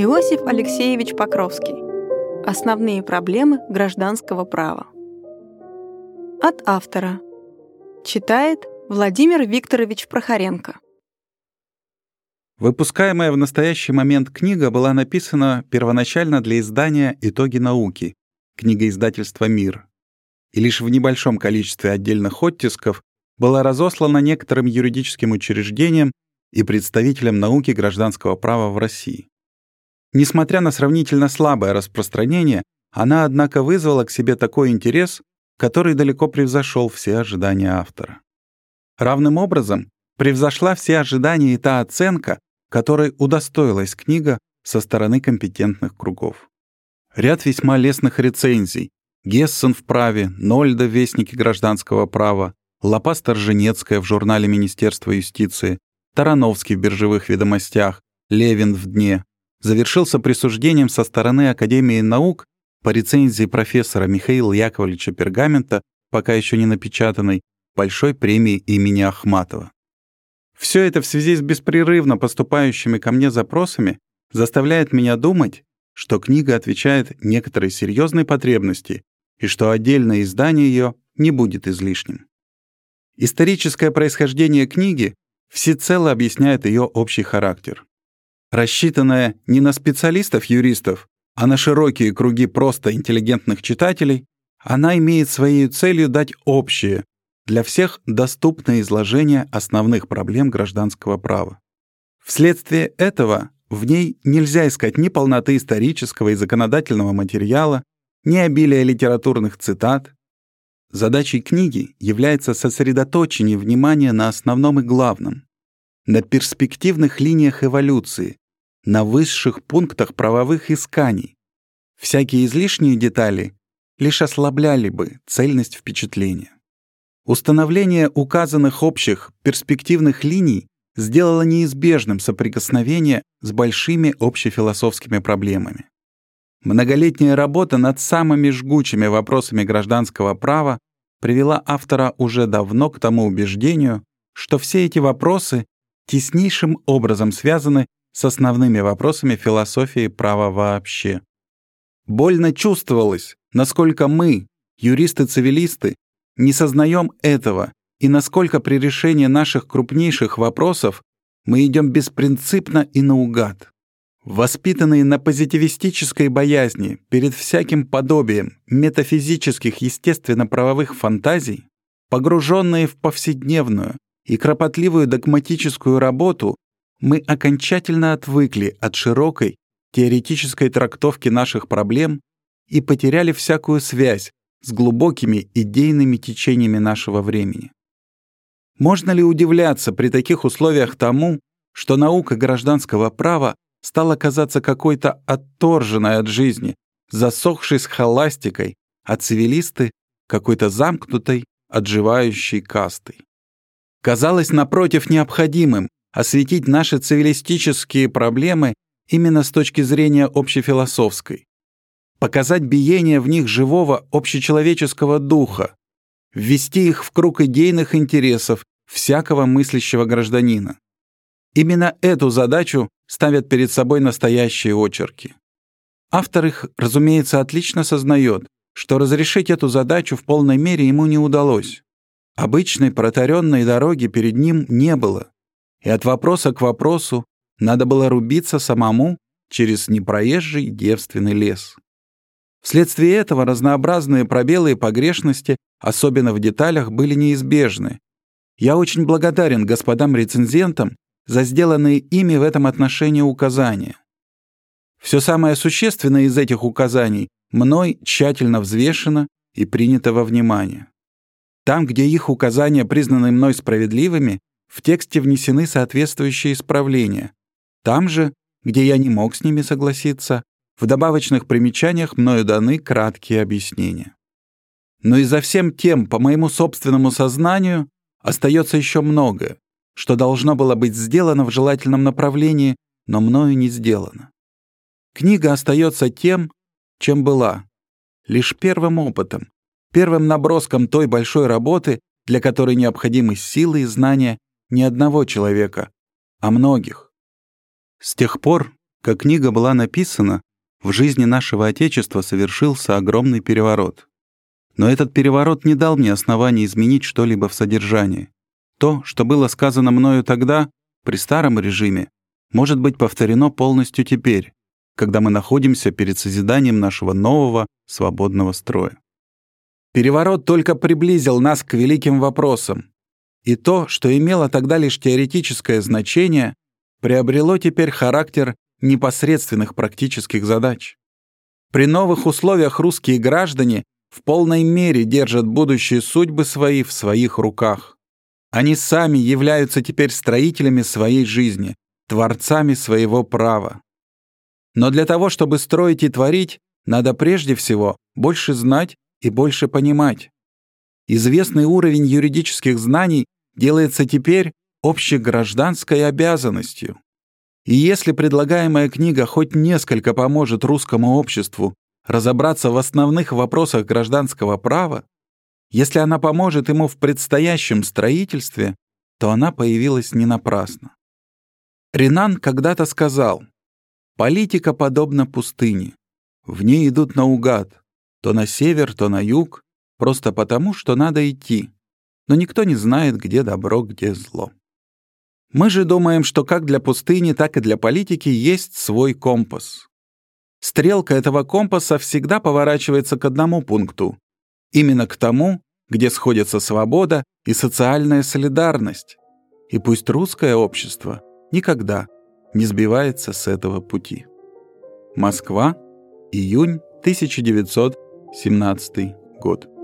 Иосиф Алексеевич Покровский. Основные проблемы гражданского права. От автора. Читает Владимир Викторович Прохоренко. Выпускаемая в настоящий момент книга была написана первоначально для издания «Итоги науки», книга издательства «Мир», и лишь в небольшом количестве отдельных оттисков была разослана некоторым юридическим учреждениям и представителям науки гражданского права в России. Несмотря на сравнительно слабое распространение, она, однако, вызвала к себе такой интерес, который далеко превзошел все ожидания автора. Равным образом превзошла все ожидания и та оценка, которой удостоилась книга со стороны компетентных кругов. Ряд весьма лестных рецензий Гессен в праве, Нольда в Вестнике гражданского права, Лопа Сторженецкая в журнале Министерства юстиции, Тарановский в биржевых ведомостях, Левин в дне, завершился присуждением со стороны Академии наук по рецензии профессора Михаила Яковлевича Пергамента, пока еще не напечатанной, большой премии имени Ахматова. Все это в связи с беспрерывно поступающими ко мне запросами заставляет меня думать, что книга отвечает некоторой серьезной потребности и что отдельное издание ее не будет излишним. Историческое происхождение книги всецело объясняет ее общий характер рассчитанная не на специалистов-юристов, а на широкие круги просто интеллигентных читателей, она имеет своей целью дать общее, для всех доступное изложение основных проблем гражданского права. Вследствие этого в ней нельзя искать ни полноты исторического и законодательного материала, ни обилия литературных цитат. Задачей книги является сосредоточение внимания на основном и главном, на перспективных линиях эволюции, на высших пунктах правовых исканий. Всякие излишние детали лишь ослабляли бы цельность впечатления. Установление указанных общих перспективных линий сделало неизбежным соприкосновение с большими общефилософскими проблемами. Многолетняя работа над самыми жгучими вопросами гражданского права привела автора уже давно к тому убеждению, что все эти вопросы теснейшим образом связаны с основными вопросами философии права вообще. Больно чувствовалось, насколько мы, юристы-цивилисты, не сознаем этого и насколько при решении наших крупнейших вопросов мы идем беспринципно и наугад. Воспитанные на позитивистической боязни перед всяким подобием метафизических естественно-правовых фантазий, погруженные в повседневную, и кропотливую догматическую работу мы окончательно отвыкли от широкой теоретической трактовки наших проблем и потеряли всякую связь с глубокими идейными течениями нашего времени. Можно ли удивляться при таких условиях тому, что наука гражданского права стала казаться какой-то отторженной от жизни, засохшей с холастикой, а цивилисты — какой-то замкнутой, отживающей кастой? Казалось, напротив, необходимым осветить наши цивилистические проблемы именно с точки зрения общефилософской, показать биение в них живого общечеловеческого духа, ввести их в круг идейных интересов всякого мыслящего гражданина. Именно эту задачу ставят перед собой настоящие очерки. Автор их, разумеется, отлично сознает, что разрешить эту задачу в полной мере ему не удалось. Обычной протаренной дороги перед ним не было, и от вопроса к вопросу надо было рубиться самому через непроезжий девственный лес. Вследствие этого разнообразные пробелы и погрешности, особенно в деталях, были неизбежны. Я очень благодарен господам рецензентам за сделанные ими в этом отношении указания. Все самое существенное из этих указаний мной тщательно взвешено и принято во внимание. Там, где их указания признаны мной справедливыми, в тексте внесены соответствующие исправления. Там же, где я не мог с ними согласиться, в добавочных примечаниях мною даны краткие объяснения. Но и за всем тем, по моему собственному сознанию, остается еще многое, что должно было быть сделано в желательном направлении, но мною не сделано. Книга остается тем, чем была, лишь первым опытом, первым наброском той большой работы, для которой необходимы силы и знания не одного человека, а многих. С тех пор как книга была написана, в жизни нашего Отечества совершился огромный переворот. Но этот переворот не дал мне оснований изменить что-либо в содержании. То, что было сказано мною тогда, при старом режиме, может быть повторено полностью теперь, когда мы находимся перед созиданием нашего нового свободного строя. Переворот только приблизил нас к великим вопросам. И то, что имело тогда лишь теоретическое значение, приобрело теперь характер непосредственных практических задач. При новых условиях русские граждане в полной мере держат будущие судьбы свои в своих руках. Они сами являются теперь строителями своей жизни, творцами своего права. Но для того, чтобы строить и творить, надо прежде всего больше знать и больше понимать. Известный уровень юридических знаний делается теперь общегражданской обязанностью. И если предлагаемая книга хоть несколько поможет русскому обществу разобраться в основных вопросах гражданского права, если она поможет ему в предстоящем строительстве, то она появилась не напрасно. Ренан когда-то сказал, «Политика подобна пустыне. В ней идут наугад, то на север, то на юг, просто потому, что надо идти. Но никто не знает, где добро, где зло. Мы же думаем, что как для пустыни, так и для политики есть свой компас. Стрелка этого компаса всегда поворачивается к одному пункту. Именно к тому, где сходятся свобода и социальная солидарность. И пусть русское общество никогда не сбивается с этого пути. Москва, июнь 1917 год.